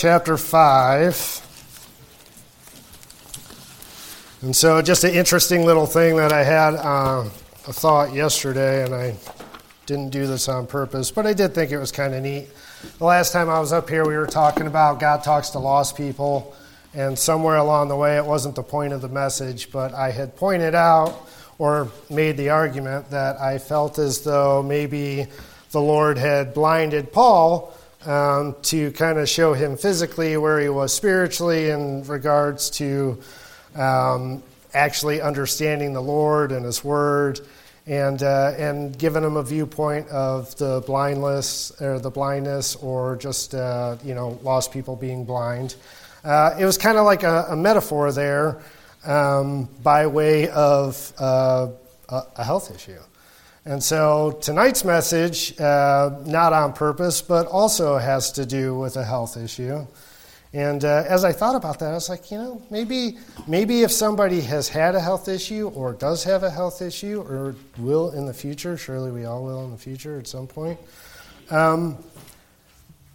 chapter 5. And so, just an interesting little thing that I had uh, a thought yesterday, and I didn't do this on purpose, but I did think it was kind of neat. The last time I was up here, we were talking about God talks to lost people, and somewhere along the way, it wasn't the point of the message, but I had pointed out or made the argument that I felt as though maybe the Lord had blinded Paul um, to kind of show him physically where he was spiritually in regards to um, actually understanding the Lord and His Word, and uh, and giving him a viewpoint of the blindness or the blindness, or just uh, you know lost people being blind. Uh, it was kind of like a, a, metaphor there, um, by way of uh, a health issue. And so tonight's message, uh, not on purpose, but also has to do with a health issue. And uh, as I thought about that, I was like, you know, maybe, maybe if somebody has had a health issue or does have a health issue or will in the future, surely we all will in the future at some point, um,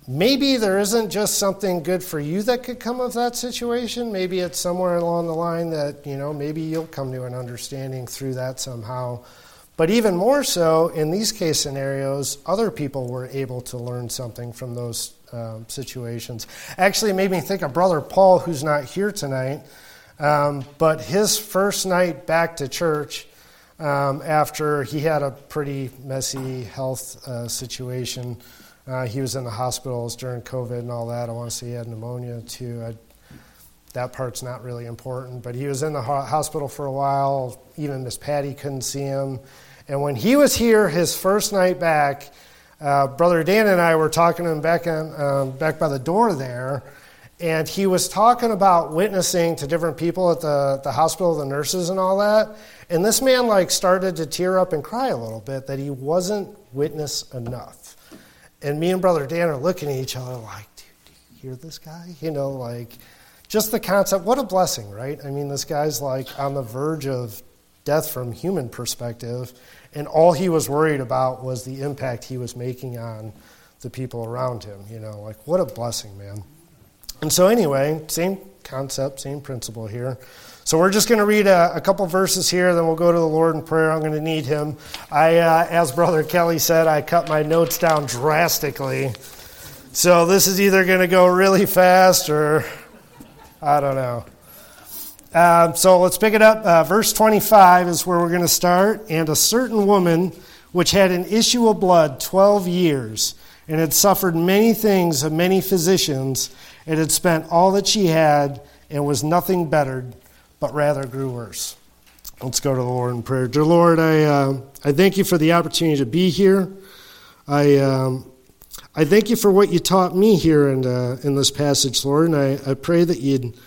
maybe there isn't just something good for you that could come of that situation. Maybe it's somewhere along the line that, you know, maybe you'll come to an understanding through that somehow. But even more so, in these case scenarios, other people were able to learn something from those um, situations. Actually, it made me think of Brother Paul, who's not here tonight. Um, but his first night back to church um, after he had a pretty messy health uh, situation, uh, he was in the hospitals during COVID and all that. I want to say he had pneumonia too. I, that part's not really important, but he was in the ho- hospital for a while. Even Miss Patty couldn't see him. And when he was here, his first night back, uh, Brother Dan and I were talking to him back, in, um, back by the door there, and he was talking about witnessing to different people at the, the hospital, the nurses and all that. And this man like started to tear up and cry a little bit that he wasn't witness enough. And me and Brother Dan are looking at each other like, do you hear this guy? You know, like just the concept, what a blessing, right? I mean, this guy's like on the verge of death from human perspective, and all he was worried about was the impact he was making on the people around him. You know, like what a blessing, man. And so, anyway, same concept, same principle here. So we're just going to read a, a, couple verses here, then we'll go to the Lord in prayer. I'm going to need Him. I, uh, as Brother Kelly said, I cut my notes down drastically. So this is either going to go really fast or I don't know. Um, so let's pick it up. Uh, verse 25 is where we're going to start. And a certain woman which had an issue of blood 12 years and had suffered many things of many physicians and had spent all that she had and was nothing bettered, but rather grew worse. Let's go to the Lord in prayer. Dear Lord, I, uh, I thank you for the opportunity to be here. I, um, I thank you for what you taught me here in, uh, in this passage, Lord, and I, I pray that you'd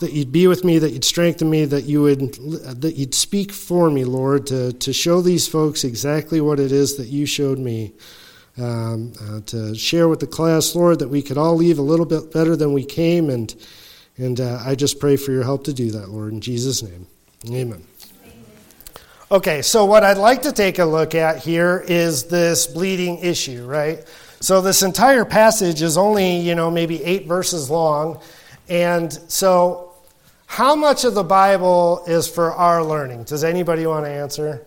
that you'd be with me, that you'd strengthen me, that you would that you'd speak for me, Lord, to, to show these folks exactly what it is that you showed me. Um, uh, to share with the class, Lord, that we could all leave a little bit better than we came, and and uh, I just pray for your help to do that, Lord, in Jesus' name, Amen. Okay, so what I'd like to take a look at here is this bleeding issue, right? So this entire passage is only, you know, maybe eight verses long. And so how much of the Bible is for our learning? Does anybody want to answer?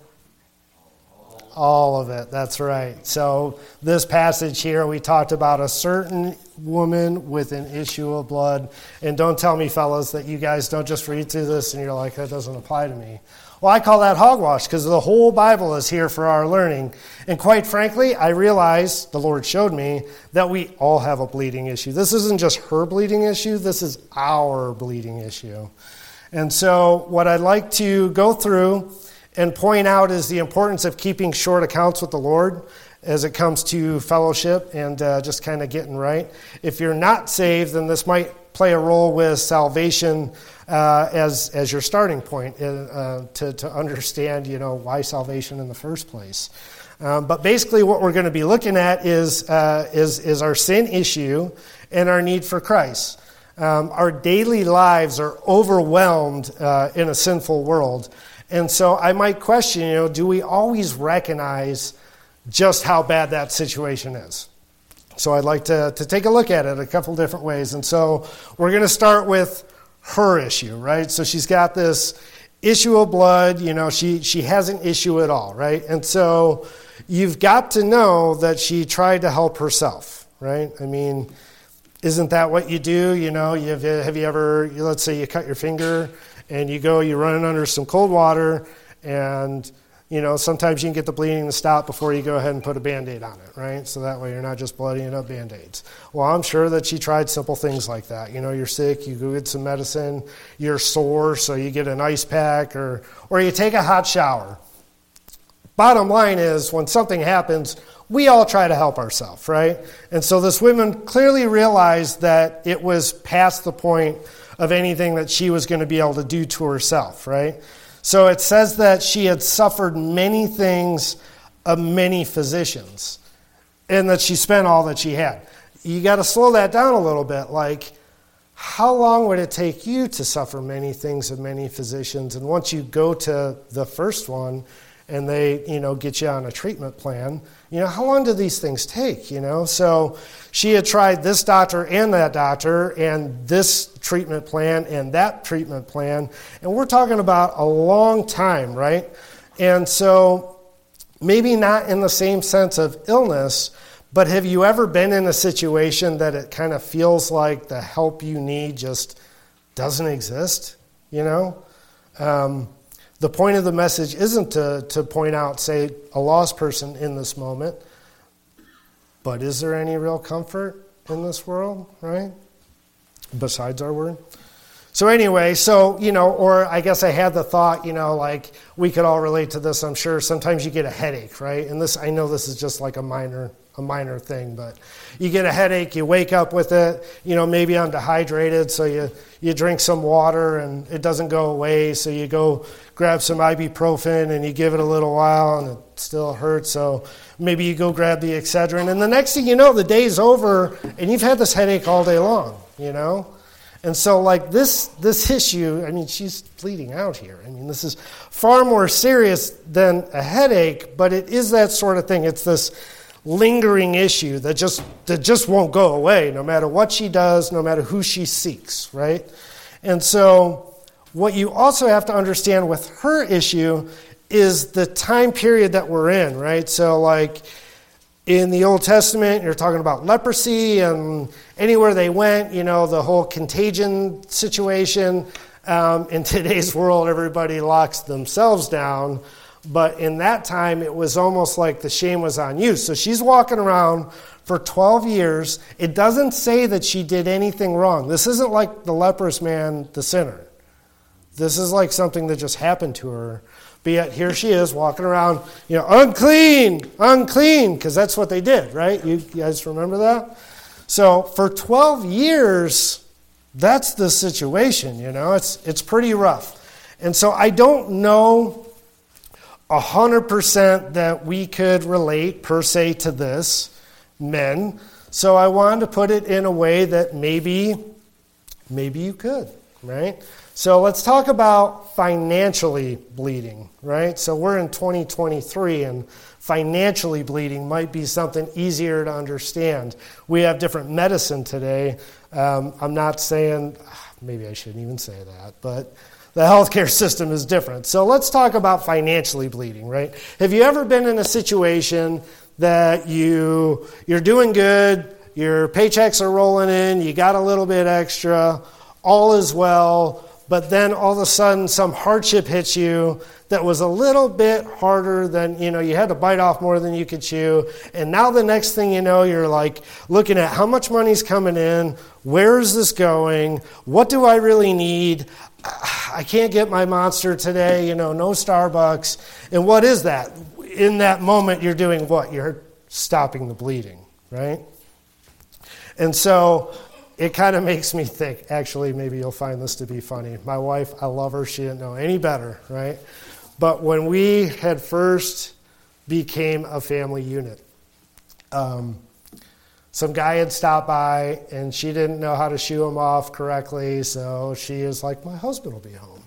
All of it, that's right. So, this passage here, we talked about a certain woman with an issue of blood. And don't tell me, fellas, that you guys don't just read through this and you're like, that doesn't apply to me. Well, I call that hogwash because the whole Bible is here for our learning. And quite frankly, I realize, the Lord showed me, that we all have a bleeding issue. This isn't just her bleeding issue, this is our bleeding issue. And so, what I'd like to go through and point out is the importance of keeping short accounts with the Lord as it comes to fellowship and uh, just kind of getting right. If you're not saved, then this might play a role with salvation uh, as, as your starting point uh, to, to understand, you know, why salvation in the first place. Um, but basically, what we're going to be looking at is, uh, is, is our sin issue and our need for Christ. Um, our daily lives are overwhelmed uh, in a sinful world. And so I might question, you know, do we always recognize just how bad that situation is? So I'd like to, to take a look at it a couple different ways. And so we're going to start with her issue, right? So she's got this issue of blood, you know, she, she has an issue at all, right? And so you've got to know that she tried to help herself, right? I mean, isn't that what you do? You know, you have, have you ever, let's say you cut your finger and you go, you run under some cold water and you know, sometimes you can get the bleeding to stop before you go ahead and put a band aid on it, right? So that way you're not just bloodying up band aids. Well, I'm sure that she tried simple things like that. You know, you're sick, you go get some medicine, you're sore, so you get an ice pack, or, or you take a hot shower. Bottom line is, when something happens, we all try to help ourselves, right? And so this woman clearly realized that it was past the point of anything that she was going to be able to do to herself, right? So it says that she had suffered many things of many physicians and that she spent all that she had. You got to slow that down a little bit. Like, how long would it take you to suffer many things of many physicians? And once you go to the first one and they, you know, get you on a treatment plan, you know, how long do these things take, you know? So she had tried this doctor and that doctor and this treatment plan and that treatment plan. And we're talking about a long time, right? And so maybe not in the same sense of illness, but have you ever been in a situation that it kind of feels like the help you need just doesn't exist, you know? Um, the point of the message isn't to, to point out, say, a lost person in this moment, but is there any real comfort in this world, right? Besides our word? So, anyway, so, you know, or I guess I had the thought, you know, like we could all relate to this, I'm sure. Sometimes you get a headache, right? And this, I know this is just like a minor a minor thing, but you get a headache, you wake up with it, you know, maybe I'm dehydrated, so you, you drink some water and it doesn't go away, so you go grab some ibuprofen and you give it a little while and it still hurts, so maybe you go grab the Excedrin, and the next thing you know, the day's over and you've had this headache all day long, you know? And so, like this, this issue, I mean, she's bleeding out here. I mean, this is far more serious than a headache, but it is that sort of thing. It's this lingering issue that just, that just won't go away no matter what she does, no matter who she seeks, right? And so, what you also have to understand with her issue is the time period that we're in, right? So, like in the Old Testament, you're talking about leprosy, and anywhere they went, you know, the whole contagion situation. Um, in today's world, everybody locks themselves down. But in that time, it was almost like the shame was on you. So she's walking around for 12 years. It doesn't say that she did anything wrong. This isn't like the leprous man, the sinner. This is like something that just happened to her. But yet here she is walking around, you know, unclean, unclean, because that's what they did, right? You, guys remember that? So for 12 years, that's the situation, you know, it's, it's pretty rough. And so I don't know 100% that we could relate per se to this, men. So I wanted to put it in a way that maybe, maybe you could, right? So let's talk about financially bleeding, right? So we're in 2023 and financially bleeding might be something easier to understand. We have different medicine today. Um, I'm not saying, maybe I shouldn't even say that, but the healthcare system is different. So let's talk about financially bleeding, right? Have you ever been in a situation that you you're doing good, your paychecks are rolling in, you got a little bit extra, all is well, but then all of a sudden some hardship hits you that was a little bit harder than, you know, you had to bite off more than you could chew. And now the next thing you know, you're like looking at how much money's coming in, where is this going, what do I really need? I can't get my monster today, you know, no Starbucks. And what is that? In that moment, you're doing what? You're stopping the bleeding, right? And so it kind of makes me think actually, maybe you'll find this to be funny. My wife, I love her, she didn't know any better, right? But when we had first became a family unit, um, some guy had stopped by and she didn't know how to shoo him off correctly, so she is like, My husband will be home.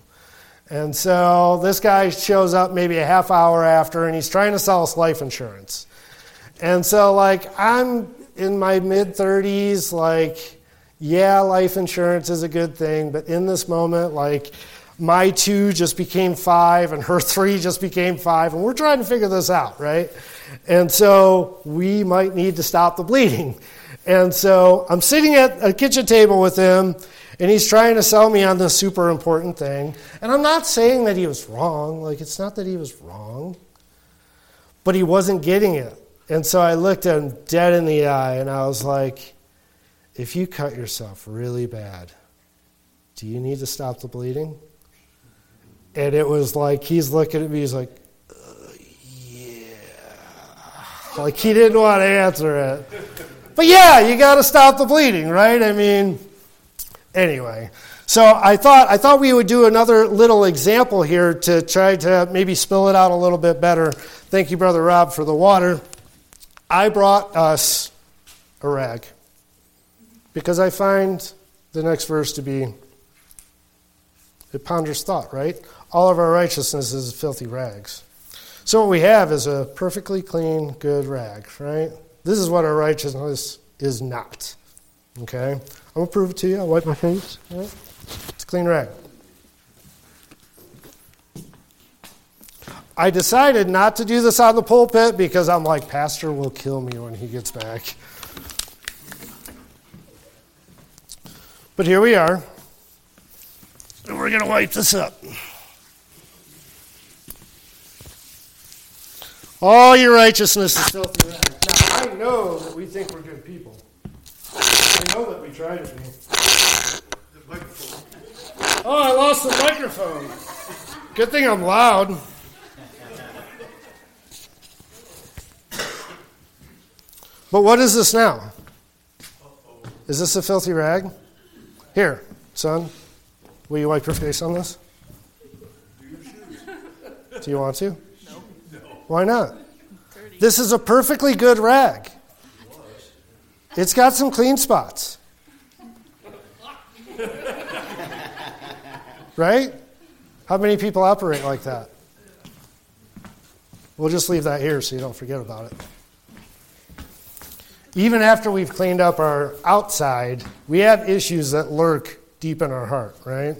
And so this guy shows up maybe a half hour after and he's trying to sell us life insurance. And so, like, I'm in my mid 30s, like, yeah, life insurance is a good thing, but in this moment, like, my two just became five and her three just became five, and we're trying to figure this out, right? And so we might need to stop the bleeding. And so I'm sitting at a kitchen table with him, and he's trying to sell me on this super important thing. And I'm not saying that he was wrong. Like, it's not that he was wrong, but he wasn't getting it. And so I looked him dead in the eye, and I was like, if you cut yourself really bad, do you need to stop the bleeding? And it was like, he's looking at me, he's like, uh, yeah. Like, he didn't want to answer it. But yeah, you got to stop the bleeding, right? I mean, anyway. So I thought I thought we would do another little example here to try to maybe spill it out a little bit better. Thank you, brother Rob, for the water. I brought us a rag because I find the next verse to be it ponders thought, right? All of our righteousness is filthy rags. So what we have is a perfectly clean, good rag, right? This is what our righteousness is not. Okay? I'm going to prove it to you. I'll wipe my face. Right? It's a clean rag. I decided not to do this on the pulpit because I'm like, Pastor will kill me when he gets back. But here we are. And we're going to wipe this up. All your righteousness is filthy rags. Now, I know that we think we're good people. I know that we try to be. Oh, I lost the microphone. Good thing I'm loud. But what is this now? Is this a filthy rag? Here, son, will you wipe your face on this? Do you want to? Why not? This is a perfectly good rag. It's got some clean spots. right? How many people operate like that? We'll just leave that here so you don't forget about it. Even after we've cleaned up our outside, we have issues that lurk deep in our heart, right?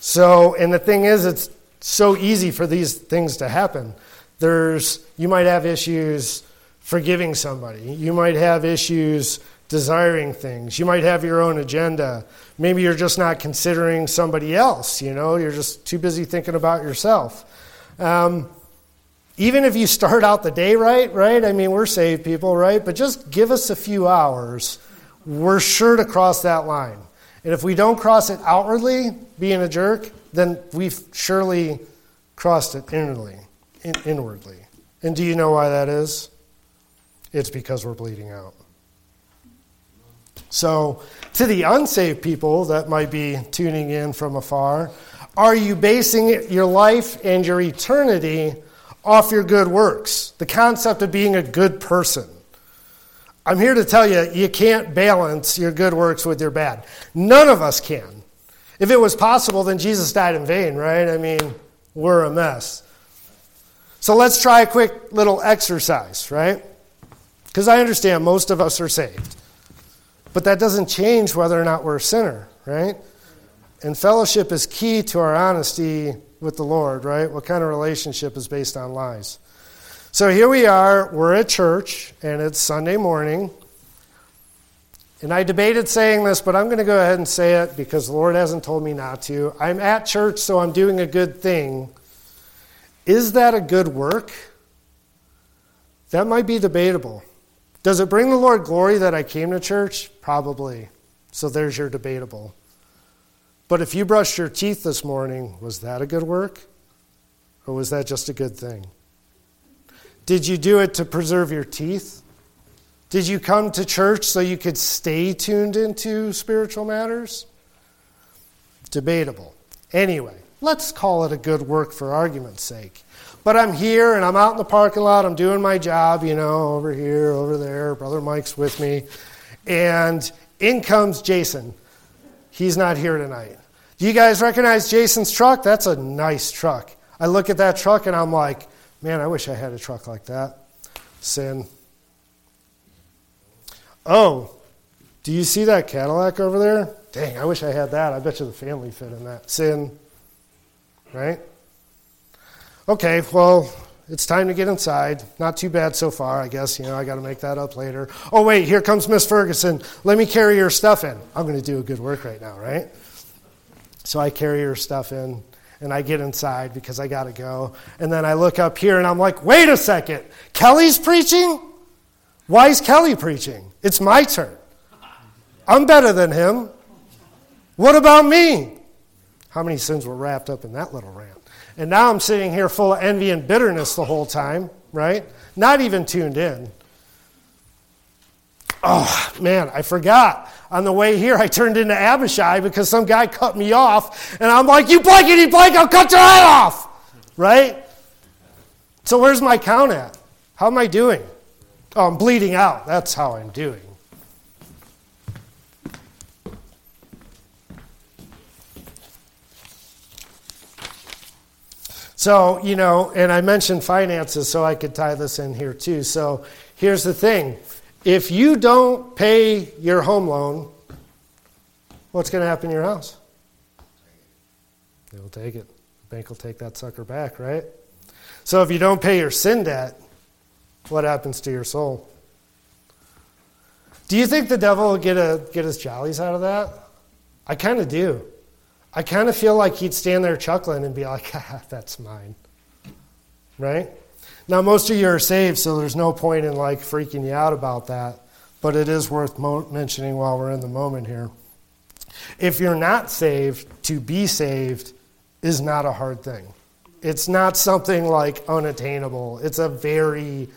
So, and the thing is, it's so easy for these things to happen. There's, you might have issues forgiving somebody. You might have issues desiring things. You might have your own agenda. Maybe you're just not considering somebody else, you know, you're just too busy thinking about yourself. Um, even if you start out the day right, right? I mean, we're saved people, right? But just give us a few hours, we're sure to cross that line. And if we don't cross it outwardly, being a jerk, then we've surely crossed it inwardly in, inwardly. And do you know why that is? It's because we're bleeding out. So, to the unsaved people that might be tuning in from afar, are you basing your life and your eternity off your good works? The concept of being a good person. I'm here to tell you, you can't balance your good works with your bad. None of us can. If it was possible, then Jesus died in vain, right? I mean, we're a mess. So let's try a quick little exercise, right? Because I understand most of us are saved. But that doesn't change whether or not we're a sinner, right? And fellowship is key to our honesty with the Lord, right? What kind of relationship is based on lies? So here we are, we're at church, and it's Sunday morning. And I debated saying this, but I'm going to go ahead and say it because the Lord hasn't told me not to. I'm at church, so I'm doing a good thing. Is that a good work? That might be debatable. Does it bring the Lord glory that I came to church? Probably. So there's your debatable. But if you brushed your teeth this morning, was that a good work? Or was that just a good thing? Did you do it to preserve your teeth? Did you come to church so you could stay tuned into spiritual matters? Debatable. Anyway, Let's call it a good work for argument's sake. But I'm here and I'm out in the parking lot. I'm doing my job, you know, over here, over there. Brother Mike's with me. And in comes Jason. He's not here tonight. Do you guys recognize Jason's truck? That's a nice truck. I look at that truck and I'm like, man, I wish I had a truck like that. Sin. Oh, do you see that Cadillac over there? Dang, I wish I had that. I bet you the family fit in that. Sin, right? Okay, well, it's time to get inside. Not too bad so far, I guess. You know, I got to make that up later. Oh, wait, here comes Miss Ferguson. Let me carry your stuff in. I'm going to do a good work right now, right? So I carry her stuff in and I get inside because I got to go. And then I look up here and I'm like, wait a second. Kelly's preaching? Why is Kelly preaching? It's my turn. I'm better than him. What about me? How many sins were wrapped up in that little rant? And now I'm sitting here full of envy and bitterness the whole time, right? Not even tuned in. Oh, man, I forgot. On the way here, I turned into Abishai because some guy cut me off. And I'm like, you blankety blank, I'll cut your head off. Right? So where's my count at? How am I doing? Oh, I'm bleeding out. That's how I'm doing. So, you know, and I mentioned finances, so I could tie this in here too. So here's the thing if you don't pay your home loan, what's going to happen to your house? They will take it. The bank will take that sucker back, right? So if you don't pay your sin debt, what happens to your soul? Do you think the devil will get, a, get his jollies out of that? I kind of do. I kind of feel like he'd stand there chuckling and be like, ah, that's mine. Right? Now, most of you are saved, so there's no point in like freaking you out about that, but it is worth mo- mentioning while we're in the moment here. If you're not saved, to be saved is not a hard thing. It's not something like unattainable. It's a very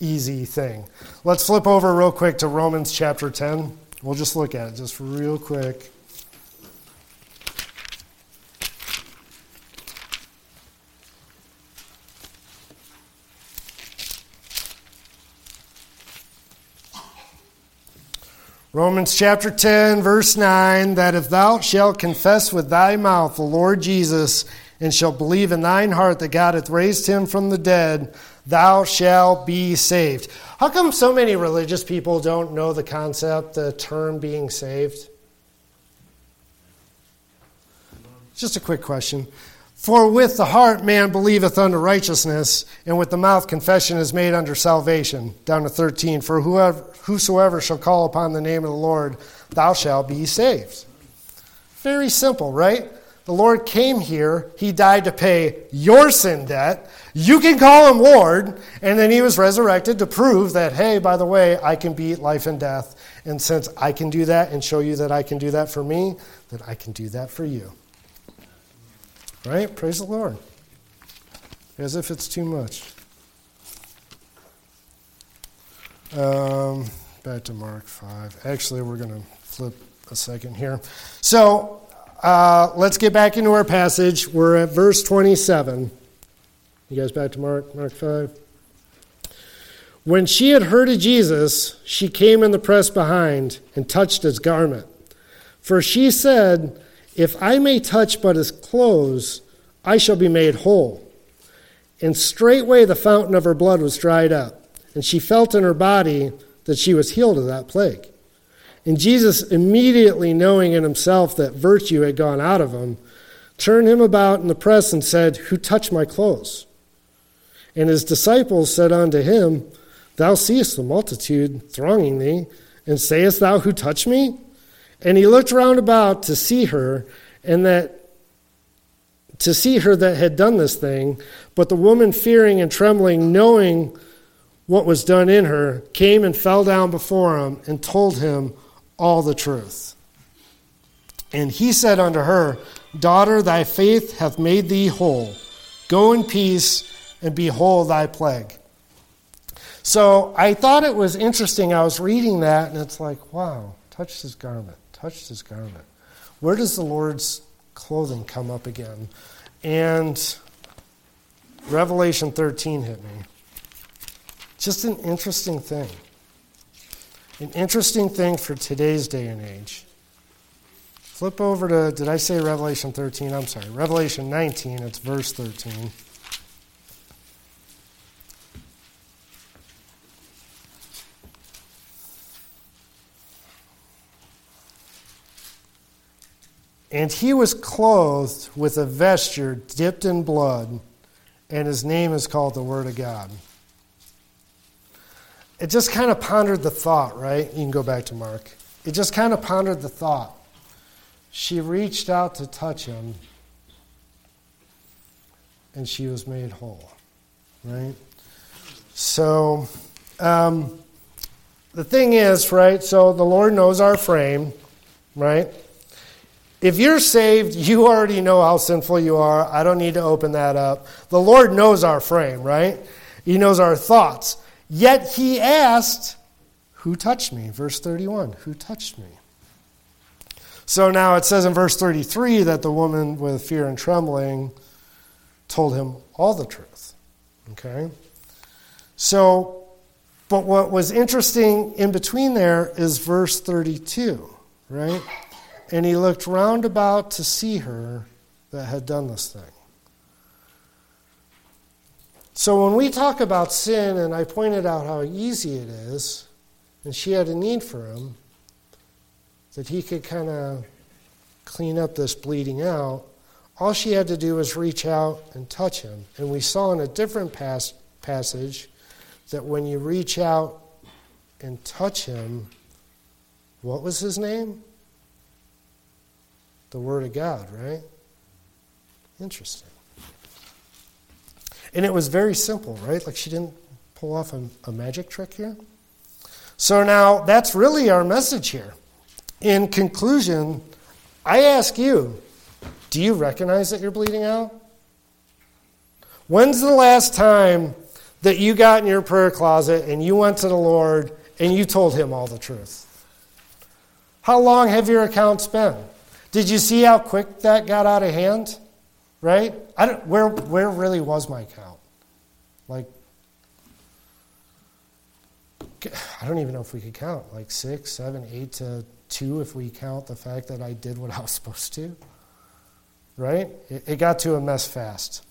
easy thing. Let's flip over real quick to Romans chapter 10. We'll just look at it just real quick. Romans chapter 10, verse 9 that if thou shalt confess with thy mouth the Lord Jesus, and shalt believe in thine heart that God hath raised him from the dead, thou shalt be saved. How come so many religious people don't know the concept, the term being saved? Just a quick question. For with the heart man believeth unto righteousness, and with the mouth confession is made unto salvation. Down to 13. For whoever, whosoever shall call upon the name of the Lord, thou shalt be saved. Very simple, right? The Lord came here, He died to pay your sin debt. You can call Him Lord, and then He was resurrected to prove that, hey, by the way, I can beat life and death. And since I can do that and show you that I can do that for me, then I can do that for you. Right? Praise the Lord. As if it's too much. Um, back to Mark 5. Actually, we're going to flip a second here. So uh, let's get back into our passage. We're at verse 27. You guys back to Mark, Mark 5? When she had heard of Jesus, she came in the press behind and touched his garment. For she said, if I may touch but his clothes, I shall be made whole. And straightway the fountain of her blood was dried up, and she felt in her body that she was healed of that plague. And Jesus, immediately knowing in himself that virtue had gone out of him, turned him about in the press and said, Who touched my clothes? And his disciples said unto him, Thou seest the multitude thronging thee, and sayest thou, Who touched me? And he looked round about to see her, and that to see her that had done this thing. But the woman, fearing and trembling, knowing what was done in her, came and fell down before him and told him all the truth. And he said unto her, Daughter, thy faith hath made thee whole. Go in peace and behold thy plague. So I thought it was interesting. I was reading that, and it's like, wow, touched his garment touched his garment. Where does the Lord's clothing come up again? And Revelation 13 hit me. Just an interesting thing. An interesting thing for today's day and age. Flip over to, did I say Revelation 13? I'm sorry, Revelation 19, it's verse 13. And he was clothed with a vesture dipped in blood, and his name is called the Word of God. It just kind of pondered the thought, right? You can go back to Mark. It just kind of pondered the thought. She reached out to touch him, and she was made whole, right? So, um, the thing is, right? So the Lord knows our frame, right? If you're saved, you already know how sinful you are. I don't need to open that up. The Lord knows our frame, right? He knows our thoughts. Yet he asked, Who touched me? Verse 31 Who touched me? So now it says in verse 33 that the woman with fear and trembling told him all the truth. Okay? So, but what was interesting in between there is verse 32, right? And he looked round about to see her that had done this thing. So when we talk about sin, and I pointed out how easy it is, and she had a need for him, that he could kind of clean up this bleeding out, all she had to do was reach out and touch him. And we saw in a different pas- passage that when you reach out and touch him, what was his name? the Word of God, right? Interesting. And it was very simple, right? Like she didn't pull off a, a magic trick here. So now that's really our message here. In conclusion, I ask you do you recognize that you're bleeding out? When's the last time that you got in your prayer closet and you went to the Lord and you told him all the truth? How long have your accounts been? Did you see how quick that got out of hand? Right? I don't, where, where really was my count? Like, I don't even know if we could count. Like six, seven, eight to two if we count the fact that I did what I was supposed to. Right? It, it got to a mess fast.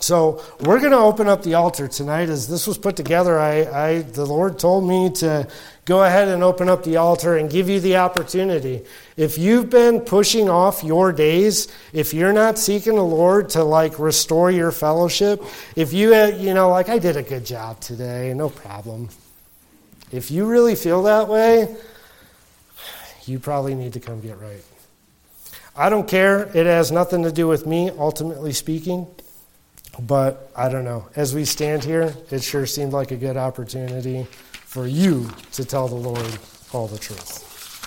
So we're going to open up the altar tonight. As this was put together, I, I, the Lord told me to go ahead and open up the altar and give you the opportunity. If you've been pushing off your days, if you're not seeking the Lord to like restore your fellowship, if you, uh, you know, like I did a good job today, no problem. If you really feel that way, you probably need to come get right. I don't care. It has nothing to do with me, ultimately speaking. But I don't know. As we stand here, it sure seemed like a good opportunity for you to tell the Lord all the truth.